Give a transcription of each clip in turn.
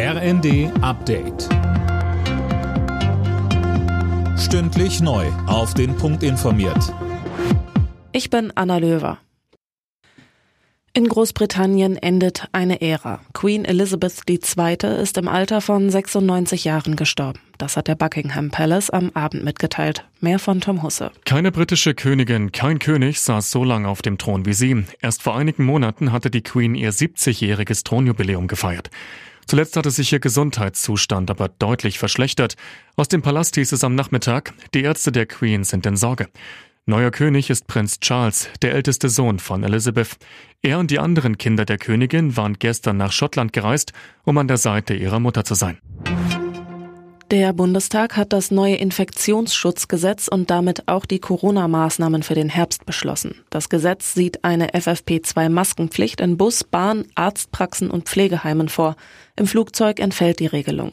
RND Update. Stündlich neu. Auf den Punkt informiert. Ich bin Anna Löwer. In Großbritannien endet eine Ära. Queen Elizabeth II. ist im Alter von 96 Jahren gestorben. Das hat der Buckingham Palace am Abend mitgeteilt. Mehr von Tom Husse. Keine britische Königin, kein König saß so lange auf dem Thron wie sie. Erst vor einigen Monaten hatte die Queen ihr 70-jähriges Thronjubiläum gefeiert. Zuletzt hatte sich ihr Gesundheitszustand aber deutlich verschlechtert. Aus dem Palast hieß es am Nachmittag, die Ärzte der Queen sind in Sorge. Neuer König ist Prinz Charles, der älteste Sohn von Elizabeth. Er und die anderen Kinder der Königin waren gestern nach Schottland gereist, um an der Seite ihrer Mutter zu sein. Der Bundestag hat das neue Infektionsschutzgesetz und damit auch die Corona-Maßnahmen für den Herbst beschlossen. Das Gesetz sieht eine FFP2-Maskenpflicht in Bus, Bahn, Arztpraxen und Pflegeheimen vor. Im Flugzeug entfällt die Regelung.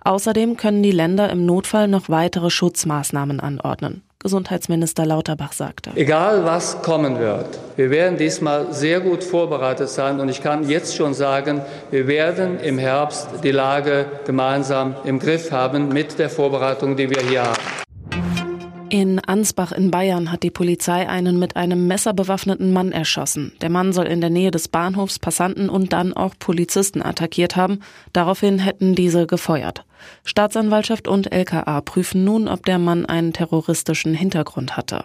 Außerdem können die Länder im Notfall noch weitere Schutzmaßnahmen anordnen. Gesundheitsminister Lauterbach sagte. Egal was kommen wird, wir werden diesmal sehr gut vorbereitet sein und ich kann jetzt schon sagen, wir werden im Herbst die Lage gemeinsam im Griff haben mit der Vorbereitung, die wir hier haben. In Ansbach in Bayern hat die Polizei einen mit einem Messer bewaffneten Mann erschossen. Der Mann soll in der Nähe des Bahnhofs Passanten und dann auch Polizisten attackiert haben. Daraufhin hätten diese gefeuert. Staatsanwaltschaft und LKA prüfen nun, ob der Mann einen terroristischen Hintergrund hatte.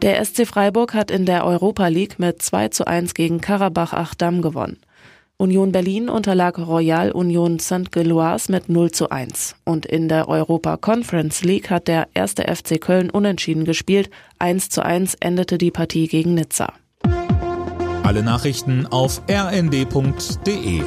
Der SC Freiburg hat in der Europa League mit 2 zu 1 gegen Karabach Achdam gewonnen. Union Berlin unterlag Royal Union St. Gilloise mit 0 zu 1. Und in der Europa Conference League hat der erste FC Köln unentschieden gespielt. 1 zu 1 endete die Partie gegen Nizza. Alle Nachrichten auf rnd.de